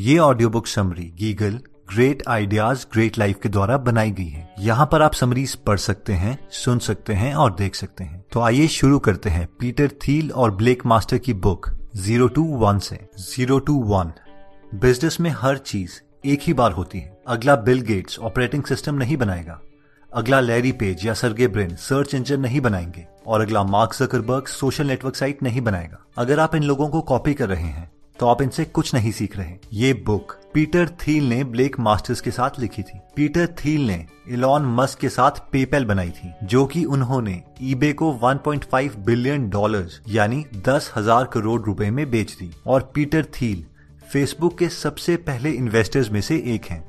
ये audio book summary GIGL great ideas great life के द्वारा बनाई गई है। यहाँ पर आप समरीज पढ़ सकते हैं, सुन सकते हैं और देख सकते हैं। तो आइए शुरू करते हैं पीटर थील और ब्लेक मास्टर की बुक ज़ीरो टू वन से। ज़ीरो टू वन बिज़नेस में हर चीज़ एक ही बार होती है। अगला बिल गेट्स ऑपरेटिंग सिस्टम नहीं बनाएगा। अगला लैरी पेज या सरगे ब्रेन सर्च इंजन नहीं बनाएँगे। और अगला Mark Zuckerberg social network site नहीं बनाएगा। अगर आप इन लोगों को कॉपी कर रहे हैं तो आप इनसे कुछ नहीं सीख रहे। ये बुक पीटर थील ने ब्लेक मास्टर्स के साथ लिखी थी। पीटर थील ने इलॉन मस्क के साथ पेपैल बनाई थी, जो कि उन्होंने ईबे को 1.5 बिलियन डॉलर्स, यानी दस हज़ार करोड़ रुपए में बेच दी। और पीटर थील फेसबुक के सबसे पहले इन्वेस्टर्स में से एक हैं।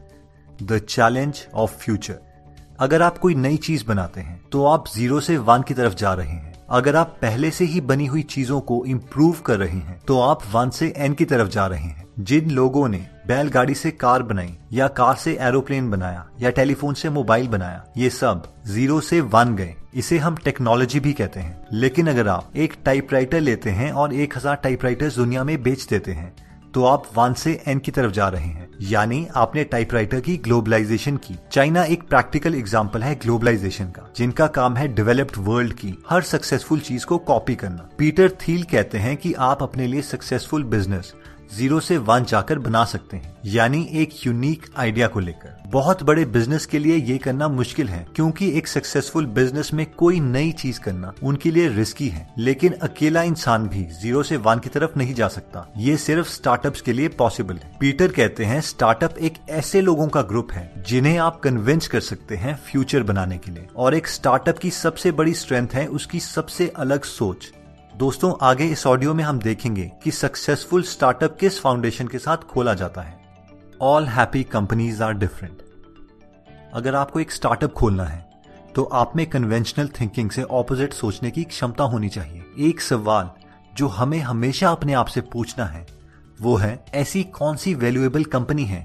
The challenge of future. अगर आप कोई नई चीज़ बनाते हैं तो आप ज़ीरो से वन की तरफ़ जा रहे हैं। अगर आप पहले से ही बनी हुई चीज़ों को इम्प्रूव कर रहे हैं तो आप वन से एन की तरफ़ जा रहे हैं। जिन लोगों ने बैलगाड़ी से कार बनाई, या कार से एरोप्लेन बनाया, या टेलीफोन से मोबाइल बनाया, ये सब ज़ीरो से वन गए। इसे हम टेक्नोलॉजी भी कहते हैं। लेकिन अगर आप एक टाइपराइटर लेते हैं और एक हज़ार टाइपराइटर दुनिया में बेच देते हैं तो आप वन से एन की तरफ़ जा रहे हैं। यानी आपने टाइपराइटर की ग्लोबलाइजेशन की। चाइना एक प्रैक्टिकल एग्ज़ाम्पल है ग्लोबलाइजेशन का, जिनका काम है डेवलप्ड वर्ल्ड की, हर सक्सेसफुल चीज़ को कॉपी करना। पीटर थील कहते हैं कि आप अपने लिए सक्सेसफुल बिज़नेस ज़ीरो से वन जाकर बना सकते हैं। यानी एक यूनिक आइडिया को लेकर। बहुत बड़े बिज़नेस के लिए ये करना मुश्किल है, क्योंकि एक सक्सेसफुल बिज़नेस में कोई नई चीज़ करना उनके लिए रिस्की है। लेकिन अकेला इंसान भी ज़ीरो से वन की तरफ़ नहीं जा सकता। ये सिर्फ़ स्टार्टअप्स के लिए पॉसिबल है। पीटर कहते हैं स्टार्टअप एक ऐसे लोगों का ग्रुप है, जिन्हें आप कन्विंस कर सकते हैं फ्यूचर बनाने के लिए। और एक स्टार्टअप की सबसे बड़ी स्ट्रेंथ है उसकी सबसे अलग सोच। दोस्तों, आगे इस ऑडियो में हम देखेंगे कि सक्सेसफुल स्टार्टअप किस फाउंडेशन के साथ खोला जाता है। All happy companies are different अगर आपको एक स्टार्टअप खोलना है तो आप में कन्वेंशनल थिंकिंग से ऑपोजिट सोचने की क्षमता होनी चाहिए। एक सवाल जो हमें हमेशा अपने आप से पूछना है, वो है, ऐसी कौन सी वैल्यूएबल कंपनी है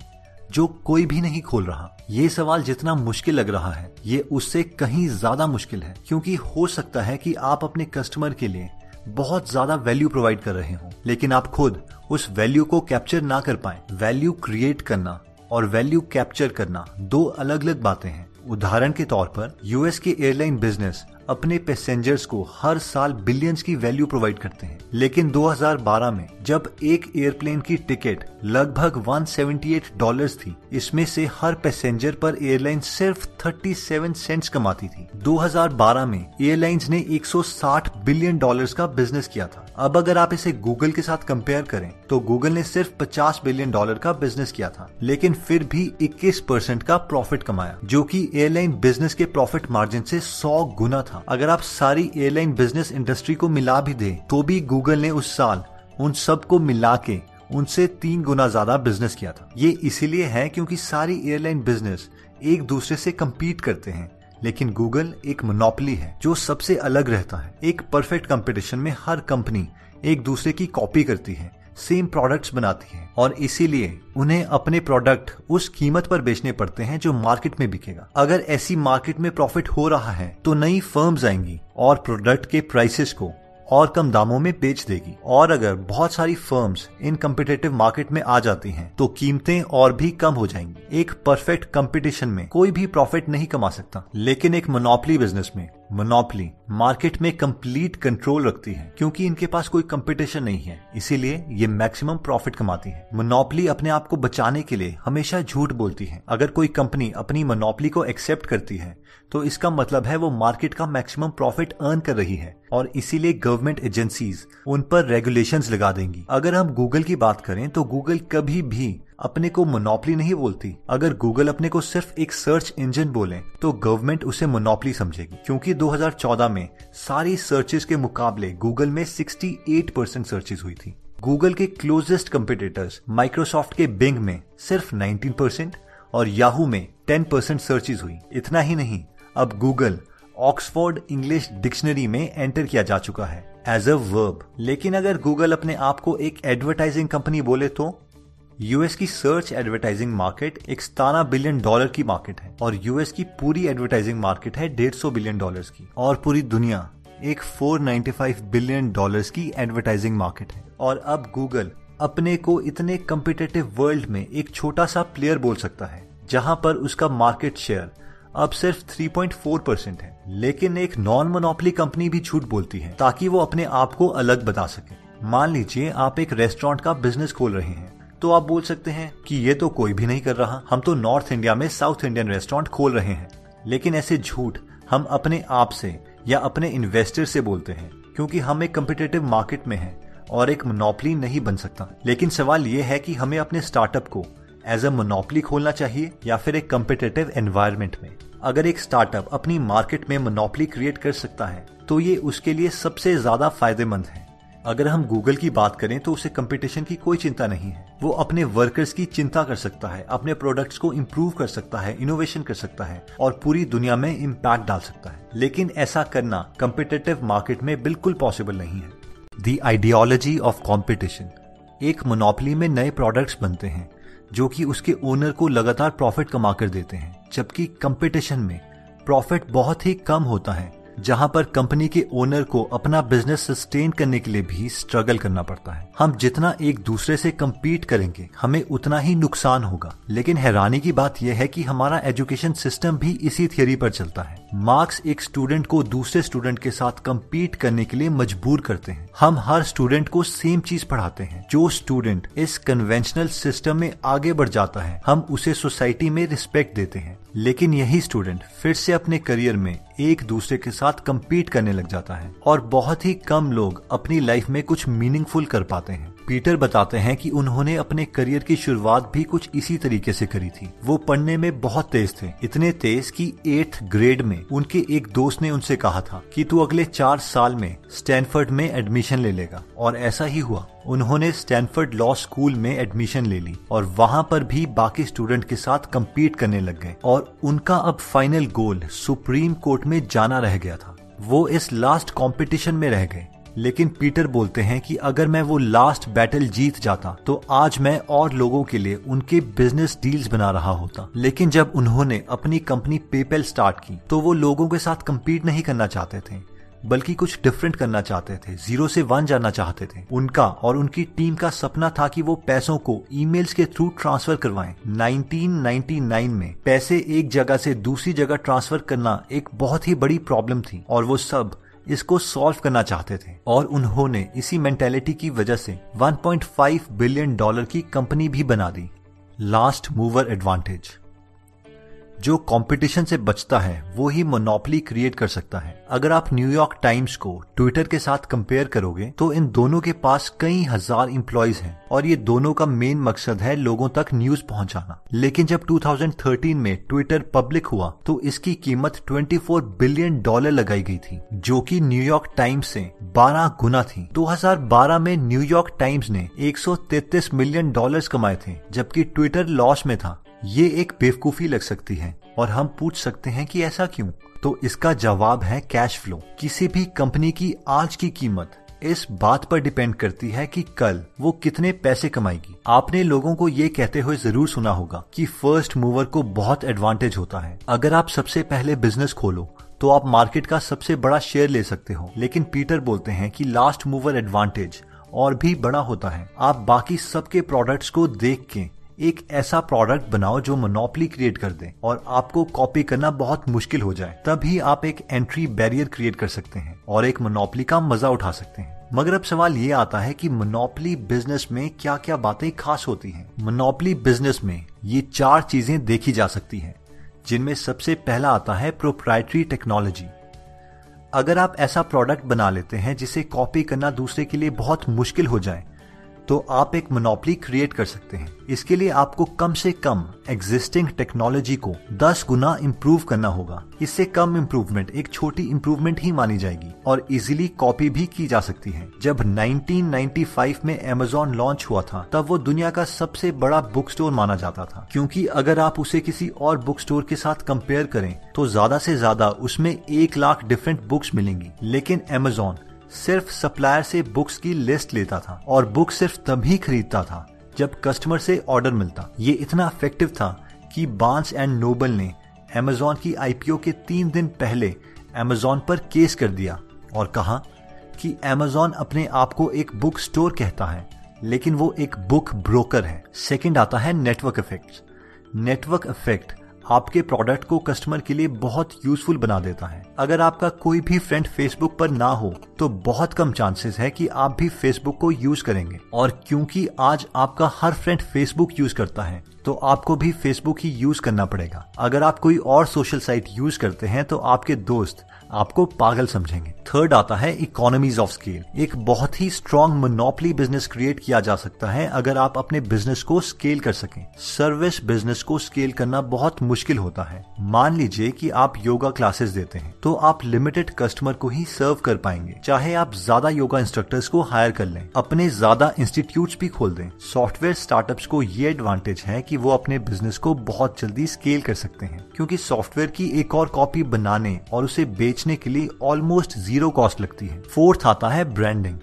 जो कोई भी नहीं खोल रहा? ये सवाल जितना मुश्किल लग रहा है, ये उससे कहीं ज़्यादा मुश्किल है, क्योंकि हो सकता है कि आप अपने कस्टमर के लिए बहुत ज़्यादा वैल्यू प्रोवाइड कर रहे हो। लेकिन आप खुद उस वैल्यू को कैप्चर ना कर पाए। वैल्यू क्रिएट करना और वैल्यू कैप्चर करना दो अलग अलग बातें हैं। उदाहरण के तौर पर यूएस के एयरलाइन बिज़नेस अपने पैसेंजर्स को हर साल बिलियंस की वैल्यू प्रोवाइड करते हैं। लेकिन 2012 में जब एक एयरप्लेन की टिकट लगभग 178 डॉलर्स थी। इसमें से हर पैसेंजर पर एयरलाइन सिर्फ़ 37 सेंट्स कमाती थी। 2012 में एयरलाइंस ने 160 बिलियन डॉलर्स का बिज़नेस किया था। अब अगर आप इसे गूगल के साथ कंपेयर करें तो गूगल ने सिर्फ़ 50 बिलियन डॉलर का बिज़नेस किया था, लेकिन फिर भी 21 परसेंट का प्रॉफिट कमाया, जो कि एयरलाइन बिज़नेस के प्रॉफिट मार्जिन से 100 गुना था। अगर आप सारी एयरलाइन बिज़नेस इंडस्ट्री को मिला भी दे तो भी गूगल ने उस साल उन सबको मिला के उनसे तीन गुना ज़्यादा बिज़नेस किया था। ये इसीलिए है क्योंकि सारी एयरलाइन बिज़नेस एक दूसरे से कम्पीट करते हैं। लेकिन गूगल एक मोनोपली है, जो सबसे अलग रहता है। एक परफेक्ट कंपटीशन में हर कंपनी एक दूसरे की कॉपी करती है सेम प्रोडक्ट्स बनाती है। और इसीलिए उन्हें अपने प्रोडक्ट उस कीमत पर बेचने पड़ते हैं जो मार्केट में बिकेगा। अगर ऐसी मार्केट में प्रॉफिट हो रहा है तो नई फर्म्स आएँगी और प्रोडक्ट के प्राइसेस को और कम दामों में बेच देगी। और अगर बहुत सारी फर्म्स इन कम्पिटेटिव मार्केट में आ जाती हैं तो कीमतें और भी कम हो जाएँगी। एक परफेक्ट कंपटीशन में कोई भी प्रॉफिट नहीं कमा सकता। लेकिन एक मोनोपली बिज़नेस में मोनोपली मार्केट में कंप्लीट कंट्रोल रखती है, क्योंकि इनके पास कोई कंपटीशन नहीं है। इसीलिए ये मैक्सिमम प्रॉफिट कमाती है। मोनोपली अपने आप को बचाने के लिए हमेशा झूठ बोलती है। अगर कोई कंपनी अपनी मोनोपली को एक्सेप्ट करती है तो इसका मतलब है वो मार्केट का मैक्सिमम प्रॉफिट अर्न कर रही है, और इसीलिए गवर्नमेंट एजेंसीज उन पर रेगुलेशंस लगा देंगी। अगर हम गूगल की बात करें तो गूगल कभी भी अपने को मोनोपली नहीं बोलती। अगर गूगल अपने को सिर्फ़ एक सर्च इंजन बोले तो गवर्नमेंट उसे मोनोपली समझेगी। क्योंकि 2014 में सारी सर्चेस के मुकाबले गूगल में 68 परसेंट सर्चेस हुई थी। गूगल के क्लोजेस्ट कंपिटिटर्स माइक्रोसॉफ्ट के बिंग में सिर्फ़ 19 परसेंट और याहू में 10 परसेंट सर्चेज हुई। इतना ही नहीं, अब गूगल ऑक्सफोर्ड इंग्लिश डिक्शनरी में एंटर किया जा चुका है एज अ वर्ब लेकिन अगर गूगल अपने आप को एक एडवर्टाइजिंग कंपनी बोले तो यूएस की सर्च एडवर्टाइजिंग मार्केट एक सताना बिलियन डॉलर की मार्केट है और यूएस की पूरी एडवर्टाइजिंग मार्केट है डेढ़ सौ बिलियन डॉलर्स की और पूरी दुनिया एक 495 बिलियन डॉलर्स की एडवर्टाइजिंग मार्केट है। और अब गूगल अपने को इतने कम्पिटेटिव वर्ल्ड में एक छोटा सा प्लेयर बोल सकता है, जहाँ पर उसका मार्केट शेयर अब सिर्फ़ 3.4 परसेंट है। लेकिन एक नॉन मोनोपली कंपनी भी झूठ बोलती है, ताकि वो अपने आप को अलग बता सके। मान लीजिए आप एक रेस्टोरेंट का बिज़नेस खोल रहे हैं तो आप बोल सकते हैं कि ये तो कोई भी नहीं कर रहा। हम तो नॉर्थ इंडिया में साउथ इंडियन रेस्टोरेंट खोल रहे हैं। लेकिन ऐसे झूठ हम अपने आप से या अपने इन्वेस्टर से बोलते हैं, क्योंकि हम एक कम्पिटेटिव मार्केट में हैं और एक मोनोपली नहीं बन सकता। लेकिन सवाल ये है कि हमें अपने स्टार्टअप को एज अ मोनोपली खोलना चाहिए या फिर एक कम्पिटेटिव एनवायरमेंट में। अगर एक स्टार्टअप अपनी मार्केट में मोनोपली क्रिएट कर सकता है तो ये उसके लिए सबसे ज़्यादा फ़ायदेमंद है। अगर हम गूगल की बात करें तो उसे कंपटीशन की कोई चिंता नहीं है। वो अपने वर्कर्स की चिंता कर सकता है, अपने प्रोडक्ट्स को इम्प्रूव कर सकता है इनोवेशन कर सकता है और पूरी दुनिया में इम्पैक्ट डाल सकता है। लेकिन ऐसा करना कम्पिटेटिव मार्केट में बिल्कुल पॉसिबल नहीं है। दी आइडियोलॉजी ऑफ़ कॉम्पिटिशन एक मोनोपली में नए प्रोडक्ट्स बनते हैं, जो कि उसके ओनर को लगातार प्रॉफिट कमा कर देते हैं। जबकि कंपटीशन में प्रॉफिट बहुत ही कम होता है। जहाँ पर कंपनी के ओनर को अपना बिज़नेस सस्टेन करने के लिए भी स्ट्रगल करना पड़ता है। हम जितना एक दूसरे से कम्पीट करेंगे, हमें उतना ही नुकसान होगा। लेकिन हैरानी की बात यह है कि हमारा एजुकेशन सिस्टम भी इसी थियोरी पर चलता है। मार्क्स एक स्टूडेंट को दूसरे स्टूडेंट के साथ कम्पीट करने के लिए मजबूर करते हैं। हम हर स्टूडेंट को सेम चीज़ पढ़ाते हैं। जो स्टूडेंट इस कन्वेंशनल सिस्टम में आगे बढ़ जाता है, हम उसे सोसाइटी में रिस्पेक्ट देते हैं। लेकिन यही स्टूडेंट फिर से अपने करियर में एक दूसरे के साथ कम्पीट करने लग जाता है और बहुत ही कम लोग अपनी लाइफ में कुछ मीनिंगफुल कर पाते हैं। पीटर बताते हैं कि उन्होंने अपने करियर की शुरुआत भी कुछ इसी तरीके से करी थी। वो पढ़ने में बहुत तेज थे, इतने तेज कि एट्थ ग्रेड में उनके एक दोस्त ने उनसे कहा था कि तू अगले चार साल में स्टैनफोर्ड में एडमिशन ले लेगा। और ऐसा ही हुआ। उन्होंने स्टैनफोर्ड लॉ स्कूल में एडमिशन ले ली और वहाँ पर भी बाकी स्टूडेंट के साथ कम्पीट करने लग गए। और उनका अब फाइनल गोल सुप्रीम कोर्ट में जाना रह गया था। वो इस लास्ट कंपटीशन में रह गए। लेकिन पीटर बोलते हैं कि अगर मैं वो लास्ट बैटल जीत जाता तो आज मैं और लोगों के लिए उनके बिज़नेस डील्स बना रहा होता। लेकिन जब उन्होंने अपनी कंपनी पेपेल स्टार्ट की तो वो लोगों के साथ कम्पीट नहीं करना चाहते थे, बल्कि कुछ डिफरेंट करना चाहते थे ज़ीरो से वन जाना चाहते थे। उनका और उनकी टीम का सपना था कि वो पैसों को ईमेल्स के थ्रू ट्रांसफ़र करवाएँ। 1999 में पैसे एक जगह से दूसरी जगह ट्रांसफ़र करना एक बहुत ही बड़ी प्रॉब्लम थी, और वो सब इसको सॉल्व करना चाहते थे और उन्होंने इसी मेंटेलिटी की वजह से 1.5 बिलियन डॉलर की कंपनी भी बना दी। लास्ट मूवर एडवांटेज जो कंपटीशन से बचता है, वो ही मोनोपली क्रिएट कर सकता है। अगर आप न्यूयॉर्क टाइम्स को ट्विटर के साथ कंपेयर करोगे तो इन दोनों के पास कई हज़ार इम्प्लॉयज हैं और ये दोनों का मेन मकसद है लोगों तक न्यूज़ पहुंचाना। लेकिन जब 2013 में ट्विटर पब्लिक हुआ तो इसकी कीमत 24 बिलियन डॉलर लगाई गई थी, जो कि न्यूयॉर्क टाइम्स से 12 गुना थी। 2012 में न्यूयॉर्क टाइम्स ने 133 मिलियन डॉलर्स कमाए थे, जबकि ट्विटर लॉस में था। ये एक बेवकूफ़ी लग सकती है और हम पूछ सकते हैं कि ऐसा क्यों? तो इसका जवाब है कैश फ्लो किसी भी कंपनी की आज की कीमत इस बात पर डिपेंड करती है कि कल वो कितने पैसे कमाएगी। आपने लोगों को ये कहते हुए ज़रूर सुना होगा कि फ़र्स्ट मूवर को बहुत एडवांटेज होता है। अगर आप सबसे पहले बिज़नेस खोलो तो आप मार्केट का सबसे बड़ा शेयर ले सकते हो। लेकिन पीटर बोलते हैं कि लास्ट मूवर एडवांटेज और भी बड़ा होता है। आप बाकी सबके प्रोडक्ट्स को देख के एक ऐसा प्रोडक्ट बनाओ जो मोनोपली क्रिएट कर दे और आपको कॉपी करना बहुत मुश्किल हो जाए। तभी आप एक एंट्री बैरियर क्रिएट कर सकते हैं और एक मोनोपली का मज़ा उठा सकते हैं। मगर अब सवाल ये आता है कि मोनोपली बिज़नेस में क्या क्या बातें खास होती हैं। मोनोपली बिज़नेस में ये चार चीज़ें देखी जा सकती हैं, जिनमें सबसे पहला आता है प्रोप्राइटरी टेक्नोलॉजी अगर आप ऐसा प्रोडक्ट बना लेते हैं जिसे कॉपी करना दूसरे के लिए बहुत मुश्किल हो जाए तो आप एक मोनोपली क्रिएट कर सकते हैं। इसके लिए आपको कम से कम एग्जिस्टिंग टेक्नोलॉजी को 10 गुना इम्प्रूव करना होगा। इससे कम इम्प्रूवमेंट एक छोटी इम्प्रूवमेंट ही मानी जाएगी और इजीली कॉपी भी की जा सकती है। जब 1995 में अमेजोन लॉन्च हुआ था, तब वो दुनिया का सबसे बड़ा बुक स्टोर माना जाता था। क्योंकि अगर आप उसे किसी और बुक स्टोर के साथ कंपेयर करें तो ज़्यादा से ज़्यादा उसमें एक लाख डिफरेंट बुक्स मिलेंगी। लेकिन अमेजोन सिर्फ़ सप्लायर से बुक्स की लिस्ट लेता था और बुक सिर्फ़ तभी खरीदता था जब कस्टमर से ऑर्डर मिलता। ये इतना इफ़ेक्टिव था कि बाँस एंड नोबल ने एमेजॉन की आईपीओ के तीन दिन पहले एमेजॉन पर केस कर दिया और कहा कि एमेजॉन अपने आप को एक बुक स्टोर कहता है, लेकिन वो एक बुक ब्रोकर है। सेकंड आता है नेटवर्क इफ़ेक्ट नेटवर्क इफ़ेक्ट आपके प्रोडक्ट को कस्टमर के लिए बहुत यूजफुल बना देता है। अगर आपका कोई भी फ्रेंड फेसबुक पर ना हो तो बहुत कम चांसेस है कि आप भी फेसबुक को यूज़ करेंगे। और क्योंकि आज आपका हर फ्रेंड फेसबुक यूज़ करता है तो आपको भी फेसबुक ही यूज़ करना पड़ेगा। अगर आप कोई और सोशल साइट यूज़ करते हैं तो आपके दोस्त आपको पागल समझेंगे। थर्ड आता है इकोनॉमीज ऑफ़ स्केल एक बहुत ही स्ट्रॉन्ग मोनोपली बिज़नेस क्रिएट किया जा सकता है अगर आप अपने बिज़नेस को स्केल कर सकें। सर्विस बिज़नेस को स्केल करना बहुत मुश्किल होता है। मान लीजिए कि आप योगा क्लासेस देते हैं तो आप लिमिटेड कस्टमर को ही सर्व कर पाएँगे। चाहे आप ज़्यादा योगा इंस्ट्रक्टर्स को हायर कर लें, अपने ज़्यादा इंस्टीट्यूट भी खोल दें। सॉफ्टवेयर स्टार्टअप्स को ये एडवांटेज है कि वो अपने बिज़नेस को बहुत जल्दी स्केल कर सकते हैं, क्योंकि सॉफ्टवेयर की एक और कॉपी बनाने और उसे बेचने के लिए ऑलमोस्ट ज़ीरो कॉस्ट लगती है। फोर्थ आता है ब्रांडिंग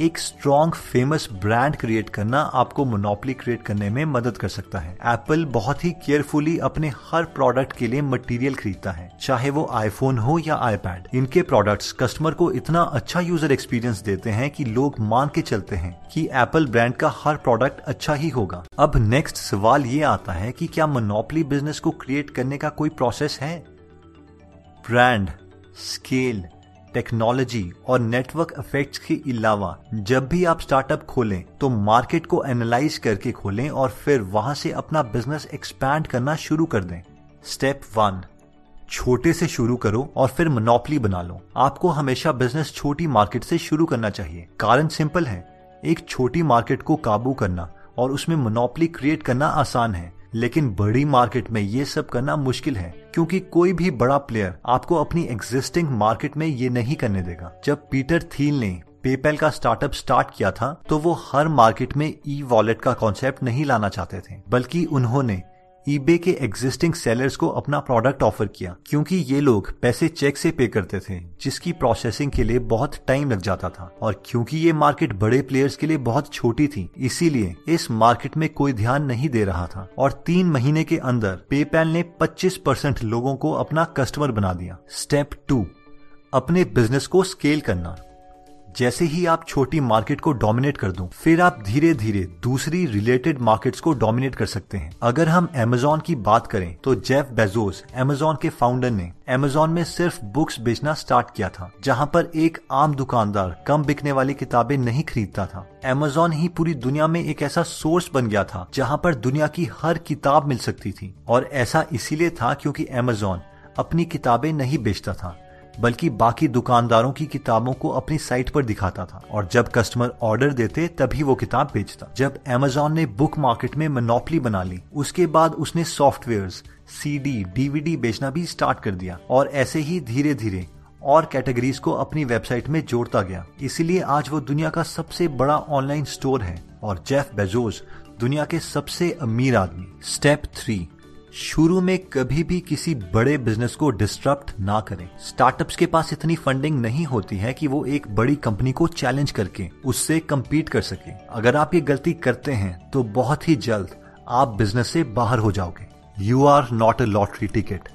एक स्ट्रॉन्ग फ़ेमस ब्रांड क्रिएट करना आपको मोनोपली क्रिएट करने में मदद कर सकता है। एप्पल बहुत ही केयरफुली अपने हर प्रोडक्ट के लिए मटेरियल खरीदता है, चाहे वो आईफोन हो या आईपैड इनके प्रोडक्ट्स कस्टमर को इतना अच्छा यूज़र एक्सपीरियंस देते हैं कि लोग मान के चलते हैं कि एप्पल ब्रांड का हर प्रोडक्ट अच्छा ही होगा। अब नेक्स्ट सवाल ये आता है कि क्या मोनोपली बिज़नेस को क्रिएट करने का कोई प्रोसेस है? ब्रांड स्केल टेक्नोलॉजी और नेटवर्क इफेक्ट्स के अलावा जब भी आप स्टार्टअप खोलें तो मार्केट को एनालाइज करके खोलें और फिर वहाँ से अपना बिज़नेस एक्सपैंड करना शुरू कर दें। स्टेप वन छोटे से शुरू करो और फिर मोनोपली बना लो। आपको हमेशा बिज़नेस छोटी मार्केट से शुरू करना चाहिए। कारण सिंपल है, एक छोटी मार्केट को काबू करना और उसमें मोनोपली क्रिएट करना आसान है। लेकिन बड़ी मार्केट में ये सब करना मुश्किल है, क्योंकि कोई भी बड़ा प्लेयर आपको अपनी एग्जिस्टिंग मार्केट में ये नहीं करने देगा। जब पीटर थील ने पेपैल का स्टार्टअप स्टार्ट किया था तो वो हर मार्केट में ई वॉलेट का कॉन्सेप्ट नहीं लाना चाहते थे, बल्कि उन्होंने ईबे के एग्जिस्टिंग सेलर्स को अपना प्रोडक्ट ऑफ़र किया, क्योंकि ये लोग पैसे चेक से पे करते थे, जिसकी प्रोसेसिंग के लिए बहुत टाइम लग जाता था। और क्योंकि ये मार्केट बड़े प्लेयर्स के लिए बहुत छोटी थी, इसीलिए इस मार्केट में कोई ध्यान नहीं दे रहा था। और तीन महीने के अंदर पेपैल ने 25 परसेंट लोगों को अपना कस्टमर बना दिया। स्टेप टू अपने बिज़नेस को स्केल करना। जैसे ही आप छोटी मार्केट को डोमिनेट कर दो, फिर आप धीरे धीरे दूसरी रिलेटेड मार्केट्स को डोमिनेट कर सकते हैं। अगर हम एमेजोन की बात करें तो जेफ बेजोस एमेजोन के फाउंडर ने एमेजोन में सिर्फ़ बुक्स बेचना स्टार्ट किया था, जहाँ पर एक आम दुकानदार कम बिकने वाली किताबें नहीं खरीदता था। एमेजोन ही पूरी दुनिया में एक ऐसा सोर्स बन गया था, जहाँ पर दुनिया की हर किताब मिल सकती थी। और ऐसा इसीलिए था क्योंकि एमेजोन अपनी किताबें नहीं बेचता था। बल्कि बाकी दुकानदारों की किताबों को अपनी साइट पर दिखाता था और जब कस्टमर ऑर्डर देते, तभी वो किताब बेचता। जब एमेजोन ने बुक मार्केट में मनोपली बना ली, उसके बाद उसने सॉफ्टवेयर सीडी डीवीडी बेचना भी स्टार्ट कर दिया और ऐसे ही धीरे धीरे और कैटेगरीज को अपनी वेबसाइट में जोड़ता गया। इसीलिए आज वो दुनिया का सबसे बड़ा ऑनलाइन स्टोर है और जेफ बेजोस दुनिया के सबसे अमीर आदमी। स्टेप थ्री शुरू में कभी भी किसी बड़े बिज़नेस को डिस्टर्ब ना करें। स्टार्टअप्स के पास इतनी फंडिंग नहीं होती है कि वो एक बड़ी कंपनी को चैलेंज करके उससे कम्पीट कर सके। अगर आप ये गलती करते हैं तो बहुत ही जल्द आप बिज़नेस से बाहर हो जाओगे। You are not a lottery ticket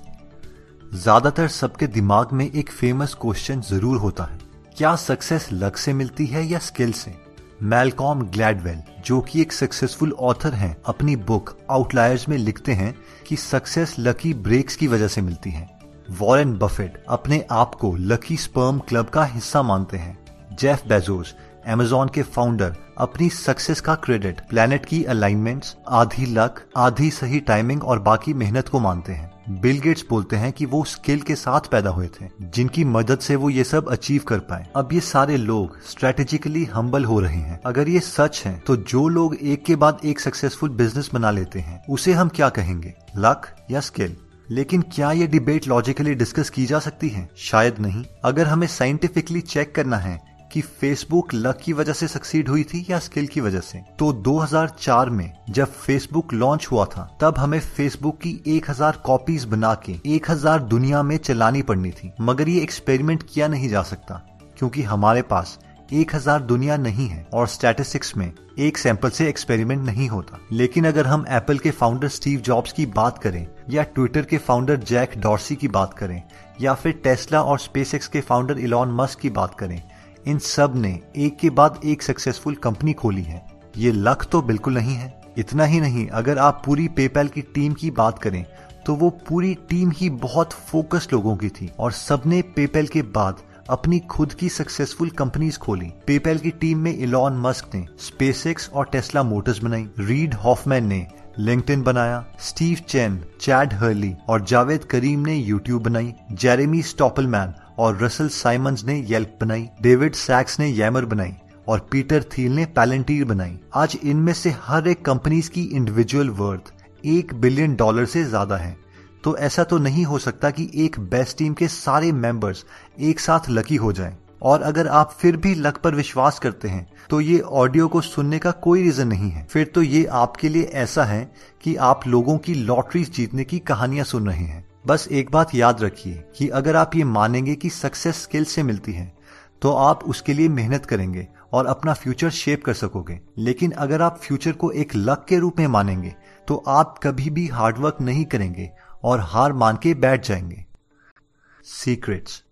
ज़्यादातर सबके दिमाग में एक फ़ेमस क्वेश्चन ज़रूर होता है। क्या सक्सेस लक से मिलती है या स्किल से? मेलकॉम ग्लैडवेल जो कि एक सक्सेसफुल ऑथर हैं, अपनी बुक आउटलायर्स में लिखते हैं कि सक्सेस लकी ब्रेक्स की वजह से मिलती है। वॉरेन बफेट अपने आप को लकी स्पर्म क्लब का हिस्सा मानते हैं। जेफ बेजोस एमेजोन के फाउंडर अपनी सक्सेस का क्रेडिट प्लेनेट की अलाइनमेंट्स आधी लक आधी सही टाइमिंग और बाकी मेहनत को मानते हैं। बिल गेट्स बोलते हैं कि वो स्किल के साथ पैदा हुए थे, जिनकी मदद से वो ये सब अचीव कर पाए। अब ये सारे लोग स्ट्रेटेजिकली हम्बल हो रहे हैं। अगर ये सच है तो जो लोग एक के बाद एक सक्सेसफुल बिज़नेस बना लेते हैं, उसे हम क्या कहेंगे? लक या स्किल लेकिन क्या ये डिबेट लॉजिकली डिस्कस की जा सकती है? शायद नहीं। अगर हमें साइंटिफिकली चेक करना है कि फेसबुक लक की वजह से सक्सीड हुई थी या स्किल की वजह से? तो 2004 में जब फेसबुक लॉन्च हुआ था, तब हमें फेसबुक की 1000 कॉपीज बना के 1000 दुनिया में चलानी पड़नी थी। मगर ये एक्सपेरिमेंट किया नहीं जा सकता, क्योंकि हमारे पास एक हज़ार दुनिया नहीं है और स्टैटिस्टिक्स में एक सैंपल से एक्सपेरिमेंट नहीं होता। लेकिन अगर हम एप्पल के फाउंडर स्टीव जॉब्स की बात करें, या ट्विटर के फाउंडर जैक डॉर्सी की बात करें, या फिर टेस्ला और स्पेस के फाउंडर इलॉन मस्क की बात करें इन सबने एक के बाद एक सक्सेसफुल कंपनी खोली है। ये लक तो बिल्कुल नहीं है। इतना ही नहीं, अगर आप पूरी पेपैल की टीम की बात करें तो वो पूरी टीम ही बहुत फोकस लोगों की थी और सबने पेपैल के बाद अपनी खुद की सक्सेसफुल कंपनीज़ खोली। पेपैल की टीम में इलॉन मस्क ने स्पेसएक्स और टेस्ला मोटर्स बनाई। रीड हॉफमैन ने लिंक्डइन बनाया। स्टीव चैन चैड हर्ली और जावेद करीम ने यूट्यूब बनाई। जेरेमी स्टॉपलमैन और रसल साइमंस ने येल्प बनाई, डेविड सैक्स ने यैमर बनाई, और पीटर थील ने पैलेंटीर बनाई। आज इनमें से हर एक कंपनीज़ की इंडिविजुअल वर्थ एक बिलियन डॉलर से ज़्यादा है। तो ऐसा तो नहीं हो सकता कि एक बेस्ट टीम के सारे मेंबर्स एक साथ लकी हो जाएँ। और अगर आप फिर भी लक पर विश्वास करते हैं तो ये ऑडियो को सुनने का कोई रीजन नहीं है। फिर तो ये आपके लिए ऐसा है कि आप लोगों की लॉटरी जीतने की कहानियाँ सुन रहे हैं। बस एक बात याद रखिए कि अगर आप ये मानेंगे कि सक्सेस स्किल से मिलती है तो आप उसके लिए मेहनत करेंगे और अपना फ्यूचर शेप कर सकोगे। लेकिन अगर आप फ्यूचर को एक लक के रूप में मानेंगे तो आप कभी भी हार्डवर्क नहीं करेंगे और हार मान के बैठ जाएँगे। सीक्रेट्स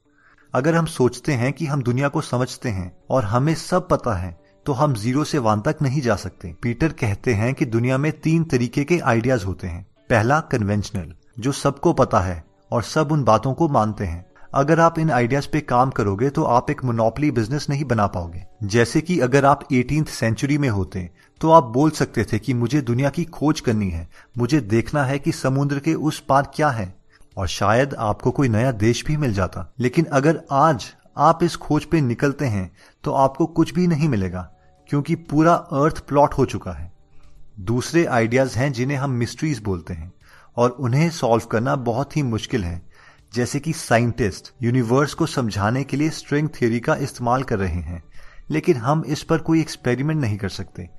अगर हम सोचते हैं कि हम दुनिया को समझते हैं और हमें सब पता है तो हम ज़ीरो से वन तक नहीं जा सकते। पीटर कहते हैं कि दुनिया में तीन तरीके के आइडियाज़ होते हैं। पहला कन्वेंशनल जो सबको पता है और सब उन बातों को मानते हैं। अगर आप इन आइडियाज़ पे काम करोगे तो आप एक मोनोपली बिज़नेस नहीं बना पाओगे। जैसे कि अगर आप एटीन सेंचुरी में होते तो आप बोल सकते थे कि मुझे दुनिया की खोज करनी है, मुझे देखना है कि समुद्र के उस पार क्या है, और शायद आपको कोई नया देश भी मिल जाता। लेकिन अगर आज आप इस खोज पे निकलते हैं तो आपको कुछ भी नहीं मिलेगा, क्योंकि पूरा अर्थ प्लॉट हो चुका है। दूसरे आइडियाज़ हैं जिन्हें हम मिस्ट्रीज बोलते हैं। और उन्हें सॉल्व करना बहुत ही मुश्किल है। जैसे कि साइंटिस्ट यूनिवर्स को समझाने के लिए स्ट्रिंग थ्योरी का इस्तेमाल कर रहे हैं, लेकिन हम इस पर कोई एक्सपेरिमेंट नहीं कर सकते,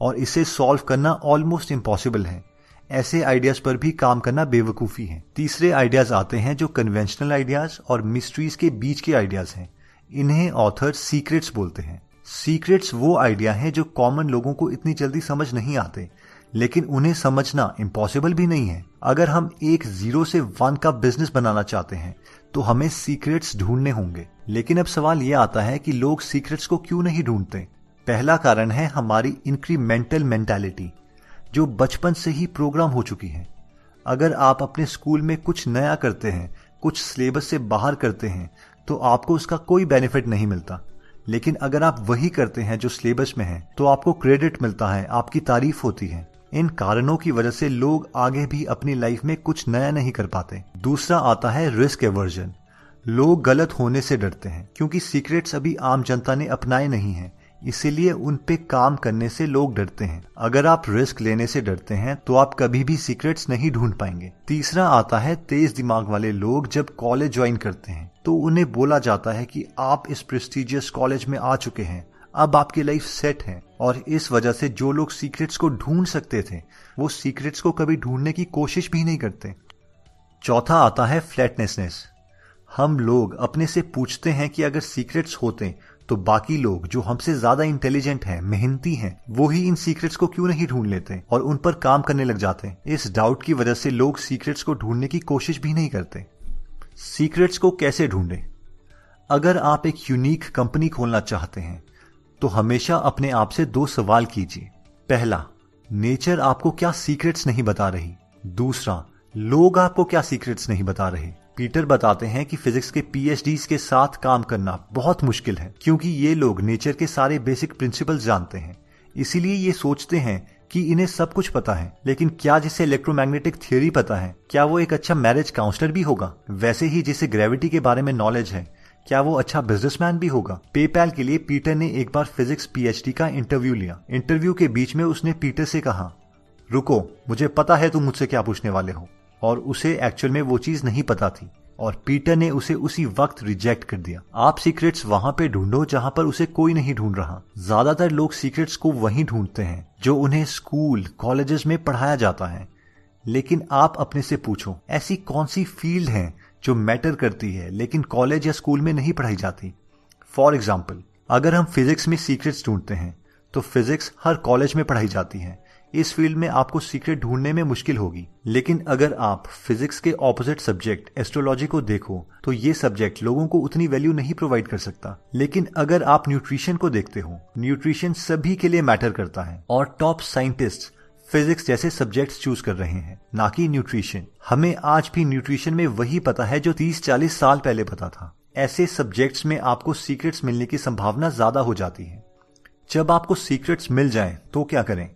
और इसे सॉल्व करना ऑलमोस्ट इम्पॉसिबल है। ऐसे आइडियाज़ पर भी काम करना बेवकूफ़ी है। तीसरे आइडियाज़ आते हैं जो कन्वेंशनल आइडियाज़ और मिस्ट्रीज के बीच के आइडियाज़ हैं। इन्हें ऑथर सीक्रेट्स बोलते हैं। सीक्रेट्स वो आइडिया हैं जो कॉमन लोगों को इतनी जल्दी समझ नहीं आते लेकिन उन्हें समझना इम्पॉसिबल भी नहीं है। अगर हम एक ज़ीरो से वन का बिज़नेस बनाना चाहते हैं तो हमें सीक्रेट्स ढूँढने होंगे। लेकिन अब सवाल यह आता है कि लोग सीक्रेट्स को क्यों नहीं ढूंढते? पहला कारण है हमारी इंक्रीमेंटल मेंटेलिटी जो बचपन से ही प्रोग्राम हो चुकी है। अगर आप अपने स्कूल में कुछ नया करते हैं, कुछ सिलेबस से बाहर करते हैं तो आपको उसका कोई बेनिफिट नहीं मिलता। लेकिन अगर आप वही करते हैं जो सिलेबस में है तो आपको क्रेडिट मिलता है, आपकी तारीफ़ होती है। इन कारणों की वजह से लोग आगे भी अपनी लाइफ में कुछ नया नहीं कर पाते। दूसरा आता है रिस्क एवर्जन लोग गलत होने से डरते हैं, क्योंकि सीक्रेट्स अभी आम जनता ने अपनाए नहीं हैं। इसीलिए उन पे काम करने से लोग डरते हैं। अगर आप रिस्क लेने से डरते हैं तो आप कभी भी सीक्रेट्स नहीं ढूंढ पाएँगे। तीसरा आता है तेज दिमाग वाले लोग जब कॉलेज ज्वाइन करते हैं तो उन्हें बोला जाता है कि आप इस प्रेस्टिजियस कॉलेज में आ चुके हैं। अब आपकी लाइफ सेट है। और इस वजह से जो लोग सीक्रेट्स को ढूंढ सकते थे, वो सीक्रेट्स को कभी ढूँढने की कोशिश भी नहीं करते। चौथा आता है फ्लैटनेसनेस हम लोग अपने से पूछते हैं कि अगर सीक्रेट्स होते तो बाकी लोग जो हमसे ज़्यादा इंटेलिजेंट हैं, मेहनती हैं, वो ही इन सीक्रेट्स को क्यों नहीं ढूंढ लेते और उन पर काम करने लग जाते? इस डाउट की वजह से लोग सीक्रेट्स को ढूँढने की कोशिश भी नहीं करते। सीक्रेट्स को कैसे ढूंढें? अगर आप एक यूनिक कंपनी खोलना चाहते हैं तो हमेशा अपने आप से दो सवाल कीजिए। पहला, नेचर आपको क्या सीक्रेट्स नहीं बता रही? दूसरा, लोग आपको क्या सीक्रेट्स नहीं बता रहे? पीटर बताते हैं कि फिजिक्स के पीएचडी के साथ काम करना बहुत मुश्किल है, क्योंकि ये लोग नेचर के सारे बेसिक प्रिंसिपल जानते हैं। इसीलिए ये सोचते हैं कि इन्हें सब कुछ पता है, लेकिन क्या जिसे इलेक्ट्रोमैग्नेटिक थियोरी पता है, क्या वो एक अच्छा मैरिज काउंसलर भी होगा? वैसे ही जिसे ग्रेविटी के बारे में नॉलेज है क्या वो अच्छा बिजनेसमैन भी होगा? पेपैल के लिए पीटर ने एक बार फिजिक्स पीएचडी का इंटरव्यू लिया। इंटरव्यू के बीच में उसने पीटर से कहा, रुको, मुझे पता है तुम मुझसे क्या पूछने वाले हो। और उसे एक्चुअल में वो चीज़ नहीं पता थी। और पीटर ने उसे उसी वक्त रिजेक्ट कर दिया। आप सीक्रेट्स वहाँ पे ढूंढो जहाँ पर उसे कोई नहीं ढूंढ रहा। ज़्यादातर लोग सीक्रेट्स को वहीं ढूंढते हैं, जो उन्हें स्कूल कॉलेजेस में पढ़ाया जाता है। लेकिन आप अपने से पूछो, ऐसी कौन सी फ़ील्ड है जो मैटर करती है, लेकिन कॉलेज या स्कूल में नहीं पढ़ाई जाती। फॉर एग्ज़ाम्पल अगर हम फिजिक्स में सीक्रेट्स ढूंढते हैं तो फिजिक्स हर कॉलेज में पढ़ाई जाती है। इस फ़ील्ड में आपको सीक्रेट ढूँढने में मुश्किल होगी। लेकिन अगर आप फिजिक्स के ऑपोजिट सब्जेक्ट एस्ट्रोलॉजी को देखो तो ये सब्जेक्ट लोगों को उतनी वैल्यू नहीं प्रोवाइड कर सकता। लेकिन अगर आप न्यूट्रिशन को देखते हो न्यूट्रिशन सभी के लिए मैटर करता है। और टॉप साइंटिस्ट फिजिक्स जैसे सब्जेक्ट्स चूज़ कर रहे हैं, ना कि न्यूट्रिशन हमें आज भी न्यूट्रिशन में वही पता है जो 30-40 साल पहले पता था। ऐसे सब्जेक्ट्स में आपको सीक्रेट्स मिलने की संभावना ज़्यादा हो जाती है। जब आपको सीक्रेट्स मिल जाए तो क्या करें?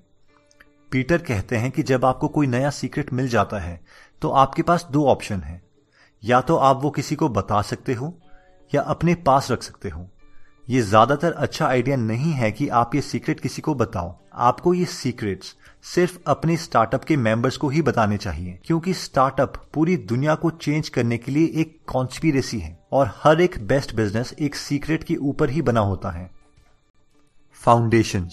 पीटर कहते हैं कि जब आपको कोई नया सीक्रेट मिल जाता है तो आपके पास दो ऑप्शन है। या तो आप वो किसी को बता सकते हो, या अपने पास रख सकते हो। ये ज़्यादातर अच्छा आइडिया नहीं है कि आप ये सीक्रेट किसी को बताओ। आपको ये सीक्रेट्स सिर्फ़ अपने स्टार्टअप के मेंबर्स को ही बताने चाहिए, क्योंकि स्टार्टअप पूरी दुनिया को चेंज करने के लिए एक कॉन्स्पिरेसी है और हर एक बेस्ट बिज़नेस एक सीक्रेट के ऊपर ही बना होता है। फाउंडेशन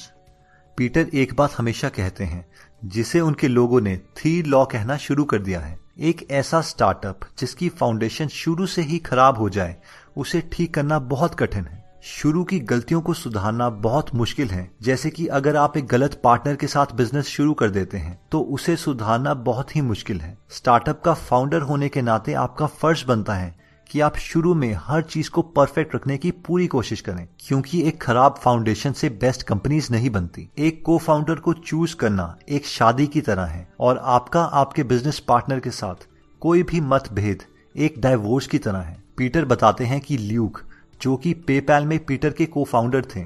पीटर एक बात हमेशा कहते हैं, जिसे उनके लोगों ने थ्री लॉ कहना शुरू कर दिया है। एक ऐसा स्टार्टअप जिसकी फाउंडेशन शुरू से ही खराब हो जाए, उसे ठीक करना बहुत कठिन है। शुरू की गलतियों को सुधारना बहुत मुश्किल है। जैसे कि अगर आप एक गलत पार्टनर के साथ बिज़नेस शुरू कर देते हैं तो उसे सुधारना बहुत ही मुश्किल है। स्टार्टअप का फाउंडर होने के नाते आपका फ़र्ज़ बनता है कि आप शुरू में हर चीज़ को परफेक्ट रखने की पूरी कोशिश करें, क्योंकि एक खराब फाउंडेशन से बेस्ट कंपनीज़ नहीं बनती। एक को फाउंडर को चूज़ करना एक शादी की तरह है, और आपका, आपके बिज़नेस पार्टनर के साथ कोई भी मतभेद एक डाइवोर्स की तरह है। पीटर बताते हैं कि ल्यूक जो कि पेपैल में पीटर के को फाउंडर थे,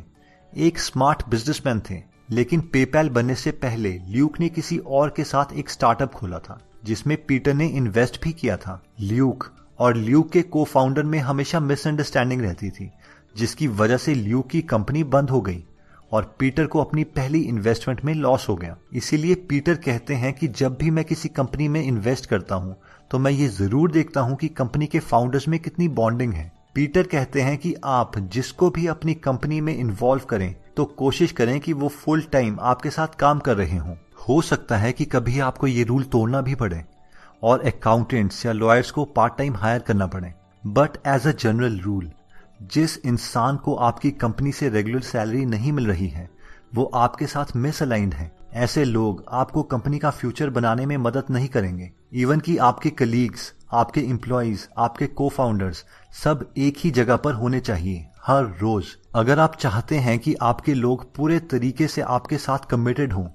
एक स्मार्ट बिजनेसमैन थे, लेकिन पेपैल बनने से पहले ल्यूक ने किसी और के साथ एक स्टार्टअप खोला था, जिसमें पीटर ने इन्वेस्ट भी किया था। ल्यूक और ल्यूक के को फाउंडर में हमेशा मिसअंडरस्टैंडिंग रहती थी, जिसकी वजह से ल्यूक की कंपनी बंद हो गई और पीटर को अपनी पहली इन्वेस्टमेंट में लॉस हो गया। इसीलिए पीटर कहते हैं कि जब भी मैं किसी कंपनी में इन्वेस्ट करता हूँ तो मैं ये ज़रूर देखता हूँ कि कंपनी के फाउंडर्स में कितनी बॉन्डिंग है। पीटर कहते हैं कि आप जिसको भी अपनी कंपनी में इन्वॉल्व करें तो कोशिश करें कि वो फुल टाइम आपके साथ काम कर रहे हों। हो सकता है कि कभी आपको ये रूल तोड़ना भी पड़े और अकाउंटेंट्स या लॉयर्स को पार्ट टाइम हायर करना पड़े। But as a general rule जिस इंसान को आपकी कंपनी से रेगुलर सैलरी नहीं मिल रही है, वो आपके साथ मिस मिसअलाइंड है। ऐसे लोग आपको कंपनी का फ्यूचर बनाने में मदद नहीं करेंगे। इवन कि आपके कलीग्स आपके एम्प्लॉयज़ आपके को फाउंडर्स सब एक ही जगह पर होने चाहिए, हर रोज। अगर आप चाहते हैं कि आपके लोग पूरे तरीके से आपके साथ कमिटेड हों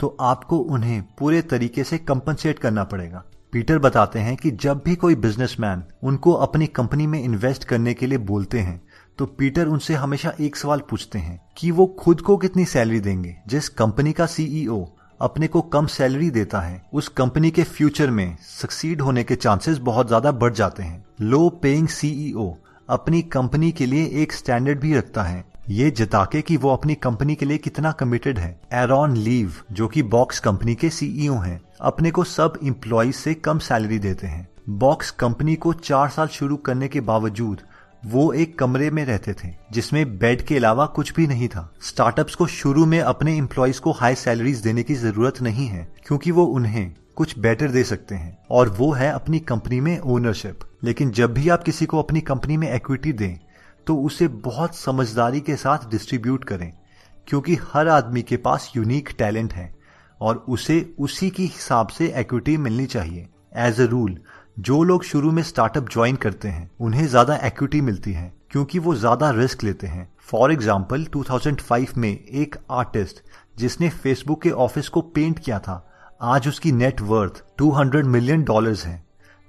तो आपको उन्हें पूरे तरीके से कंपनसेट करना पड़ेगा। पीटर बताते हैं कि जब भी कोई बिजनेसमैन उनको अपनी कंपनी में इन्वेस्ट करने के लिए बोलते हैं तो पीटर उनसे हमेशा एक सवाल पूछते हैं कि वो खुद को कितनी सैलरी देंगे। जिस कंपनी का सीईओ अपने को कम सैलरी देता है, उस कंपनी के फ्यूचर में सक्सीड होने के चांसेस बहुत ज़्यादा बढ़ जाते हैं। लो पेइंग सीईओ अपनी कंपनी के लिए एक स्टैंडर्ड भी रखता है। ये जता के वो अपनी कंपनी के लिए कितना कमिटेड है। एरॉन लीव जो कि बॉक्स कंपनी के सीईओ हैं, अपने को सब इम्प्लॉज से कम सैलरी देते हैं। बॉक्स कंपनी को चार साल शुरू करने के बावजूद वो एक कमरे में रहते थे, जिसमें बेड के अलावा कुछ भी नहीं था। स्टार्टअप्स को शुरू में अपने एम्प्लॉयज़ को हाई सैलरीज देने की ज़रूरत नहीं है, क्योंकि वो उन्हें कुछ बेटर दे सकते हैं, और वो है अपनी कंपनी में ओनरशिप लेकिन जब भी आप किसी को अपनी कंपनी में इक्विटी दें तो उसे बहुत समझदारी के साथ डिस्ट्रीब्यूट करें, क्योंकि हर आदमी के पास यूनिक टैलेंट है और उसे उसी के हिसाब से इक्विटी मिलनी चाहिए। एज अ रूल जो लोग शुरू में स्टार्टअप ज्वाइन करते हैं, उन्हें ज़्यादा इक्विटी मिलती है, क्योंकि वो ज़्यादा रिस्क लेते हैं। फॉर एग्ज़ाम्पल 2005 में एक आर्टिस्ट जिसने फेसबुक के ऑफ़िस को पेंट किया था, आज उसकी नेट वर्थ 200 मिलियन डॉलर्स है।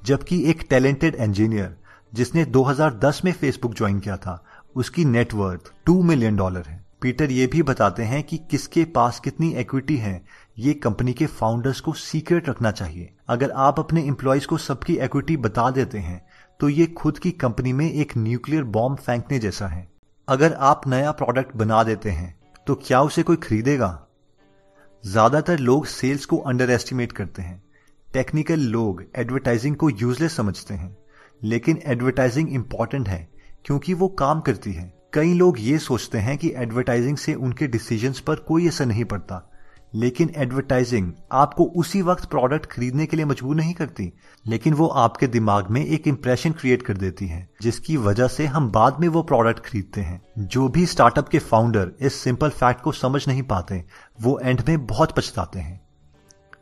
जबकि एक टैलेंटेड इंजीनियर, जिसने 2010 में फेसबुक ज्वाइन किया था, उसकी नेटवर्थ 2 मिलियन डॉलर है। पीटर ये भी बताते हैं कि किसके पास कितनी इक्विटी है, ये कंपनी के फाउंडर्स को सीक्रेट रखना चाहिए। अगर आप अपने एम्प्लॉयज़ को सबकी इक्विटी बता देते हैं तो ये खुद की कंपनी में एक न्यूक्लियर बॉम्ब फेंकने जैसा है। अगर आप नया प्रोडक्ट बना देते हैं तो क्या उसे कोई खरीदेगा? ज़्यादातर लोग सेल्स को अंडर एस्टिमेट करते हैं। टेक्निकल लोग एडवर्टाइजिंग को यूजलेस समझते हैं, लेकिन एडवर्टाइजिंग इंपॉर्टेंट है, क्योंकि वो काम करती है। कई लोग ये सोचते हैं कि एडवर्टाइजिंग से उनके डिसीजंस पर कोई असर नहीं पड़ता, लेकिन एडवर्टाइजिंग आपको उसी वक्त प्रोडक्ट खरीदने के लिए मजबूर नहीं करती, लेकिन वो आपके दिमाग में एक इंप्रेशन क्रिएट कर देती है, जिसकी वजह से हम बाद में वो प्रोडक्ट खरीदते हैं। जो भी स्टार्टअप के फाउंडर इस सिंपल फैक्ट को समझ नहीं पाते, वो एंड में बहुत पछताते हैं।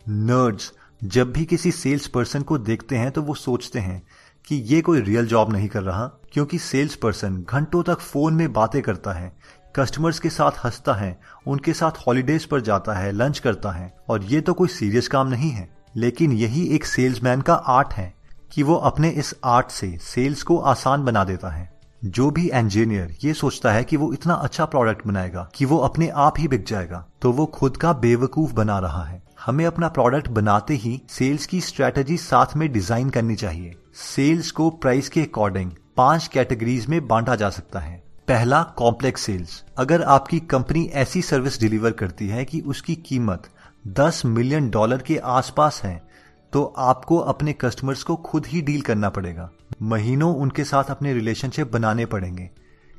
नर्ड्स जब भी किसी सेल्स पर्सन को देखते हैं तो वो सोचते हैं कि ये कोई रियल जॉब नहीं कर रहा, क्योंकि सेल्स पर्सन घंटों तक फ़ोन में बातें करता है कस्टमर्स के साथ हंसता है, उनके साथ हॉलीडेज पर जाता है लंच करता है, और ये तो कोई सीरियस काम नहीं है। लेकिन यही एक सेल्समैन का आर्ट है कि वो अपने इस आर्ट से सेल्स को आसान बना देता है। जो भी इंजीनियर ये सोचता है कि वो इतना अच्छा प्रोडक्ट बनाएगा, कि वो अपने आप ही बिक जाएगा तो वो खुद का बेवकूफ़ बना रहा है। हमें अपना प्रोडक्ट बनाते ही सेल्स की स्ट्रेटेजी साथ में डिज़ाइन करनी चाहिए। सेल्स को प्राइस के अकॉर्डिंग पाँच कैटेगरीज में बांटा जा सकता है। पहला कॉम्प्लेक्स सेल्स अगर आपकी कंपनी ऐसी सर्विस डिलीवर करती है कि उसकी कीमत 10 मिलियन डॉलर के आसपास है तो आपको अपने कस्टमर्स को खुद ही डील करना पड़ेगा। महीनों उनके साथ अपने रिलेशनशिप बनाने पड़ेंगे।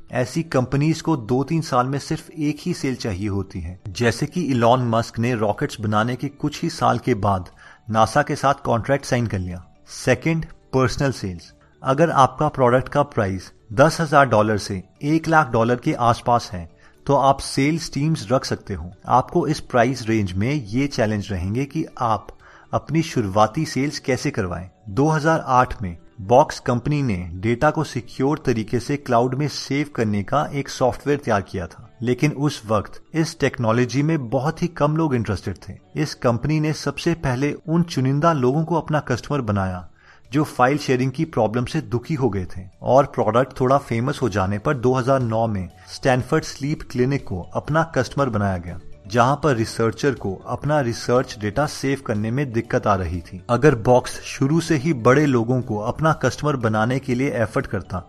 ऐसी कंपनीज़ को दो तीन साल में सिर्फ़ एक ही सेल चाहिए होती है। जैसे कि इलॉन मस्क ने रॉकेट्स बनाने के कुछ ही साल के बाद नासा के साथ कॉन्ट्रैक्ट साइन कर लिया। सेकेंड पर्सनल सेल्स अगर आपका प्रोडक्ट का प्राइस दस हज़ार डॉलर से एक लाख डॉलर के आसपास है तो आप सेल्स टीम्स रख सकते हो। आपको इस प्राइस रेंज में ये चैलेंज रहेंगे कि आप अपनी शुरुआती सेल्स कैसे करवाएँ। 2008 में बॉक्स कंपनी ने डेटा को सिक्योर तरीके से क्लाउड में सेव करने का एक सॉफ्टवेयर तैयार किया था। लेकिन उस वक्त इस टेक्नोलॉजी में बहुत ही कम लोग इंटरेस्टेड थे। इस कंपनी ने सबसे पहले उन चुनिंदा लोगों को अपना कस्टमर बनाया, जो फ़ाइल शेयरिंग की प्रॉब्लम से दुखी हो गए थे। और प्रोडक्ट थोड़ा फ़ेमस हो जाने पर 2009 में स्टैनफर्ड स्लीप क्लिनिक को अपना कस्टमर बनाया गया। जहाँ पर रिसर्चर को अपना रिसर्च डेटा सेव करने में दिक्कत आ रही थी। अगर बॉक्स शुरू से ही बड़े लोगों को अपना कस्टमर बनाने के लिए एफर्ट करता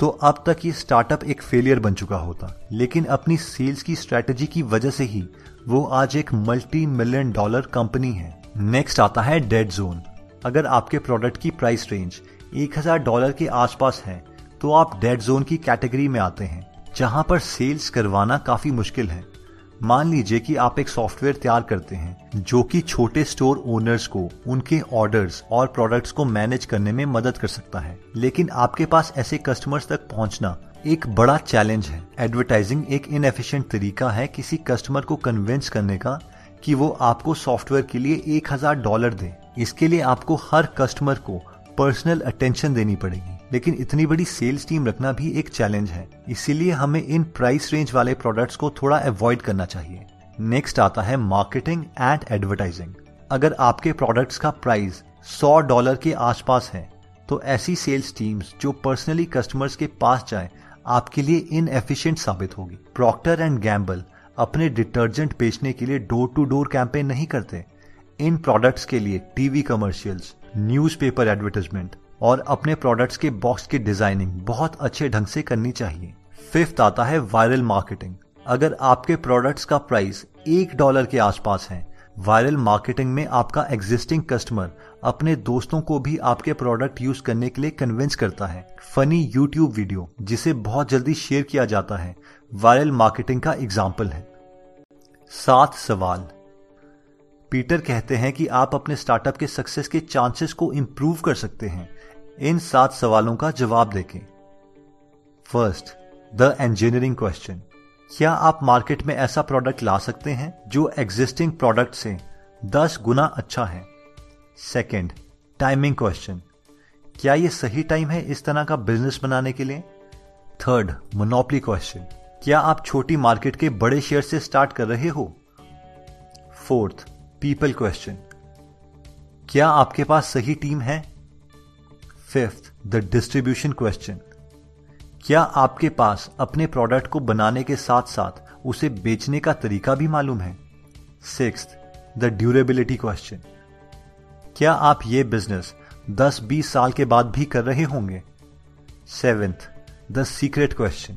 तो अब तक ये स्टार्टअप एक फेलियर बन चुका होता। लेकिन अपनी सेल्स की स्ट्रेटेजी की वजह से ही वो आज एक मल्टी मिलियन डॉलर कंपनी है। नेक्स्ट आता है डेड जोन। अगर आपके प्रोडक्ट की प्राइस रेंज 1000 डॉलर के आसपास है तो आप डेड जोन की कैटेगरी में आते हैं, जहाँ पर सेल्स करवाना काफ़ी मुश्किल है। मान लीजिए कि आप एक सॉफ्टवेयर तैयार करते हैं, जो कि छोटे स्टोर ओनर्स को, उनके ऑर्डर्स और प्रोडक्ट्स को मैनेज करने में मदद कर सकता है। लेकिन आपके पास ऐसे कस्टमर्स तक पहुँचना एक बड़ा चैलेंज है। एडवर्टाइजिंग एक इनएफिशिएंट तरीका है किसी कस्टमर को कन्विंस करने का कि वो आपको सॉफ्टवेयर के लिए एक हज़ार डॉलर दे। इसके लिए आपको हर कस्टमर को पर्सनल अटेंशन देनी पड़ेगी। लेकिन इतनी बड़ी सेल्स टीम रखना भी एक चैलेंज है। इसीलिए हमें इन प्राइस रेंज वाले प्रोडक्ट्स को थोड़ा अवॉइड करना चाहिए। नेक्स्ट आता है मार्केटिंग एंड एडवर्टाइजिंग अगर आपके प्रोडक्ट्स का प्राइस 100 डॉलर के आसपास है तो ऐसी सेल्स टीम्स जो पर्सनली कस्टमर्स के पास जाए, आपके लिए इनएफिशिएंट साबित होगी। प्रॉक्टर एंड गैम्बल अपने डिटर्जेंट बेचने के लिए डोर टू डोर कैंपेन नहीं करते। इन प्रोडक्ट्स के लिए टीवी कमर्शियल्स न्यूज़पेपर एडवर्टाइजमेंट और अपने प्रोडक्ट्स के बॉक्स की डिज़ाइनिंग बहुत अच्छे ढंग से करनी चाहिए। फिफ्थ आता है वायरल मार्केटिंग अगर आपके प्रोडक्ट्स का प्राइस एक डॉलर के आसपास है वायरल मार्केटिंग में आपका एग्जिस्टिंग कस्टमर अपने दोस्तों को भी आपके प्रोडक्ट यूज़ करने के लिए कन्विंस करता है। फनी यूट्यूब वीडियो जिसे बहुत जल्दी शेयर किया जाता है वायरल मार्केटिंग का एग्ज़ाम्पल है। सात सवाल। पीटर कहते हैं कि आप अपने स्टार्टअप के सक्सेस के चांसेस को इम्प्रूव कर सकते हैं। इन सात सवालों का जवाब देखें। फ़र्स्ट द इंजीनियरिंग क्वेश्चन क्या आप मार्केट में ऐसा प्रोडक्ट ला सकते हैं जो एग्जिस्टिंग प्रोडक्ट से 10 गुना अच्छा है? सेकेंड टाइमिंग क्वेश्चन क्या यह सही टाइम है इस तरह का बिज़नेस बनाने के लिए? थर्ड मोनोपली क्वेश्चन क्या आप छोटी मार्केट के बड़े शेयर से स्टार्ट कर रहे हो? फोर्थ पीपल क्वेश्चन क्या आपके पास सही टीम है? फिफ्थ द डिस्ट्रीब्यूशन क्वेश्चन क्या आपके पास अपने प्रोडक्ट को बनाने के साथ साथ उसे बेचने का तरीका भी मालूम है? सिक्स द ड्यूरेबिलिटी क्वेश्चन क्या आप ये बिज़नेस 10-20 साल के बाद भी कर रहे होंगे? सेवेंथ द सीक्रेट क्वेश्चन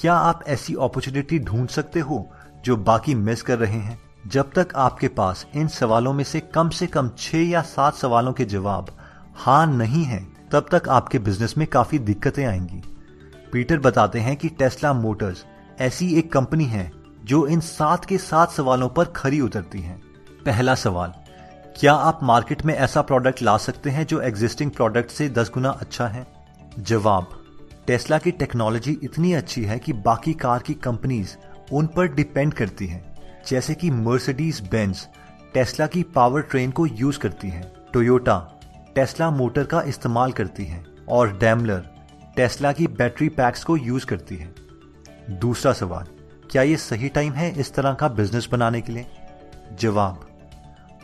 क्या आप ऐसी अपॉर्चुनिटी ढूंढ सकते हो जो बाकी मिस कर रहे हैं? जब तक आपके पास इन सवालों में से कम से कम छह या सात सवालों के जवाब हाँ नहीं है तब तक आपके बिज़नेस में काफ़ी दिक्कतें आएँगी। पीटर बताते हैं कि टेस्ला मोटर्स ऐसी एक कंपनी है जो इन सात के सात सवालों पर खरी उतरती है। पहला सवाल, क्या आप मार्केट में ऐसा प्रोडक्ट ला सकते हैं जो एग्जिस्टिंग प्रोडक्ट से दस गुना अच्छा है? जवाब टेस्ला की टेक्नोलॉजी इतनी अच्छी है कि बाकी कार की कंपनीज़ उन पर डिपेंड करती हैं। जैसे कि मर्सिडीज बेंज टेस्ला की पावर ट्रेन को यूज़ करती है। टोयोटा टेस्ला मोटर का इस्तेमाल करती है और डैमलर टेस्ला की बैटरी पैक्स को यूज़ करती है। दूसरा सवाल, क्या ये सही टाइम है इस तरह का बिज़नेस बनाने के लिए? जवाब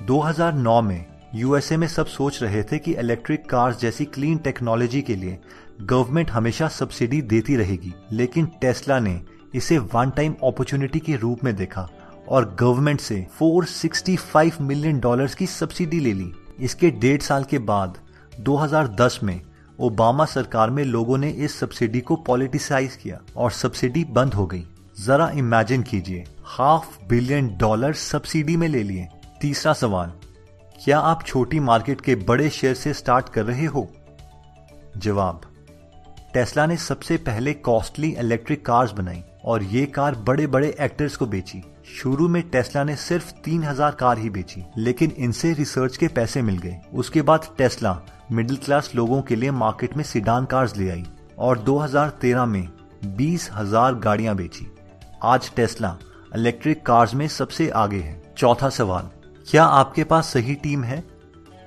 2009 में यूएसए में सब सोच रहे थे कि इलेक्ट्रिक कार्स जैसी क्लीन टेक्नोलॉजी के लिए गवर्नमेंट हमेशा सब्सिडी देती रहेगी, लेकिन टेस्ला ने इसे वन टाइम अपॉर्चुनिटी के रूप में देखा और गवर्नमेंट से 465 मिलियन डॉलर्स की सब्सिडी ले ली। इसके डेढ़ साल के बाद 2010 में, ओबामा सरकार में लोगों ने इस सब्सिडी को पॉलिटिसाइज किया और सब्सिडी बंद हो गई। जरा इमेजिन कीजिए, हाफ़ बिलियन डॉलर सब्सिडी में ले लिए। तीसरा सवाल, क्या आप छोटी मार्केट के बड़े शेयर से स्टार्ट कर रहे हो? जवाब, टेस्ला ने सबसे पहले कॉस्टली इलेक्ट्रिक कार्स बनाई और ये कार बड़े बड़े एक्टर्स को बेची। शुरू में टेस्ला ने सिर्फ़ तीन हज़ार कार ही बेची, लेकिन इनसे रिसर्च के पैसे मिल गए। उसके बाद टेस्ला मिडिल क्लास लोगों के लिए मार्केट में सिडान कार्स ले आई और 2013 में बीस हज़ार गाड़ियाँ बेची। आज टेस्ला इलेक्ट्रिक कार्स में सबसे आगे है। चौथा सवाल, क्या आपके पास सही टीम है?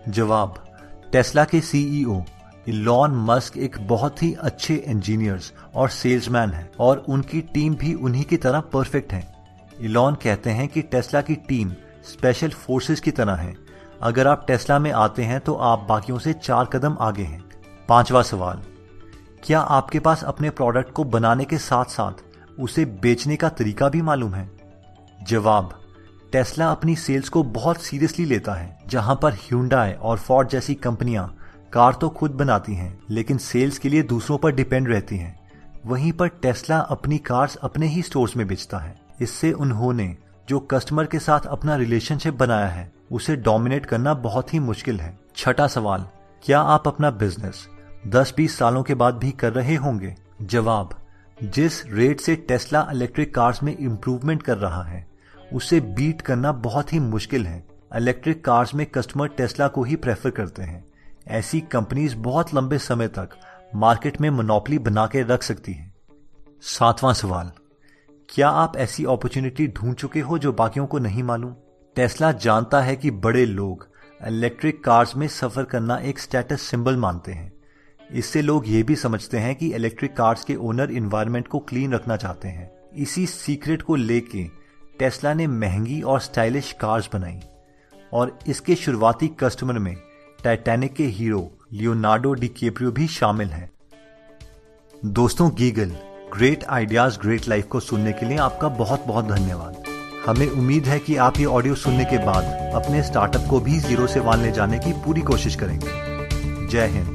जवाब, टेस्ला के सीईओ इलॉन मस्क एक बहुत ही अच्छे इंजीनियर्स और सेल्समैन हैं और उनकी टीम भी उन्हीं की तरह परफेक्ट है। इलॉन कहते हैं कि टेस्ला की टीम स्पेशल फोर्सेस की तरह है। अगर आप टेस्ला में आते हैं तो आप बाकियों से चार कदम आगे हैं। पांचवा सवाल, क्या आपके पास अपने प्रोडक्ट को बनाने के साथ साथ उसे बेचने का तरीका भी मालूम है? जवाब, टेस्ला अपनी सेल्स को बहुत सीरियसली लेता है, जहाँ पर ह्यूंडाई और फोर्ड जैसी कंपनियाँ कार तो खुद बनाती हैं, लेकिन सेल्स के लिए दूसरों पर डिपेंड रहती हैं। वहीं पर टेस्ला अपनी कार्स अपने ही स्टोर्स में बेचता है। इससे उन्होंने जो कस्टमर के साथ अपना रिलेशनशिप बनाया है, उसे डोमिनेट करना बहुत ही मुश्किल है। छठा सवाल, क्या आप अपना बिज़नेस 10-20 सालों के बाद भी कर रहे होंगे? जवाब, जिस रेट से टेस्ला इलेक्ट्रिक कार्स में इम्प्रूवमेंट कर रहा है, उसे बीट करना बहुत ही मुश्किल है। इलेक्ट्रिक कार्स में कस्टमर टेस्ला को ही प्रेफर करते हैं। ऐसी कंपनीज़ बहुत लंबे समय तक मार्केट में मोनोपली बना के रख सकती हैं। सातवां सवाल क्या आप ऐसी अपॉर्चुनिटी ढूंढ चुके हो जो बाकियों को नहीं मालूम? टेस्ला जानता है कि बड़े लोग इलेक्ट्रिक कार्स में सफ़र करना एक स्टेटस सिंबल मानते हैं। इससे लोग ये भी समझते हैं कि इलेक्ट्रिक कार्स के ओनर इन्वायरमेंट को क्लीन रखना चाहते हैं। इसी सीक्रेट को लेके टेस्ला ने महँगी और स्टाइलिश कार्स बनाई और इसके शुरुआती कस्टमर में टाइटैनिक के हीरो लियोनार्डो डिकेप्रियो भी शामिल हैं। दोस्तों GIGL great ideas great life को सुनने के लिए आपका बहुत बहुत धन्यवाद। हमें उम्मीद है कि आप ये ऑडियो सुनने के बाद अपने स्टार्टअप को भी ज़ीरो से ले जाने की पूरी कोशिश करेंगे। जय हिंद।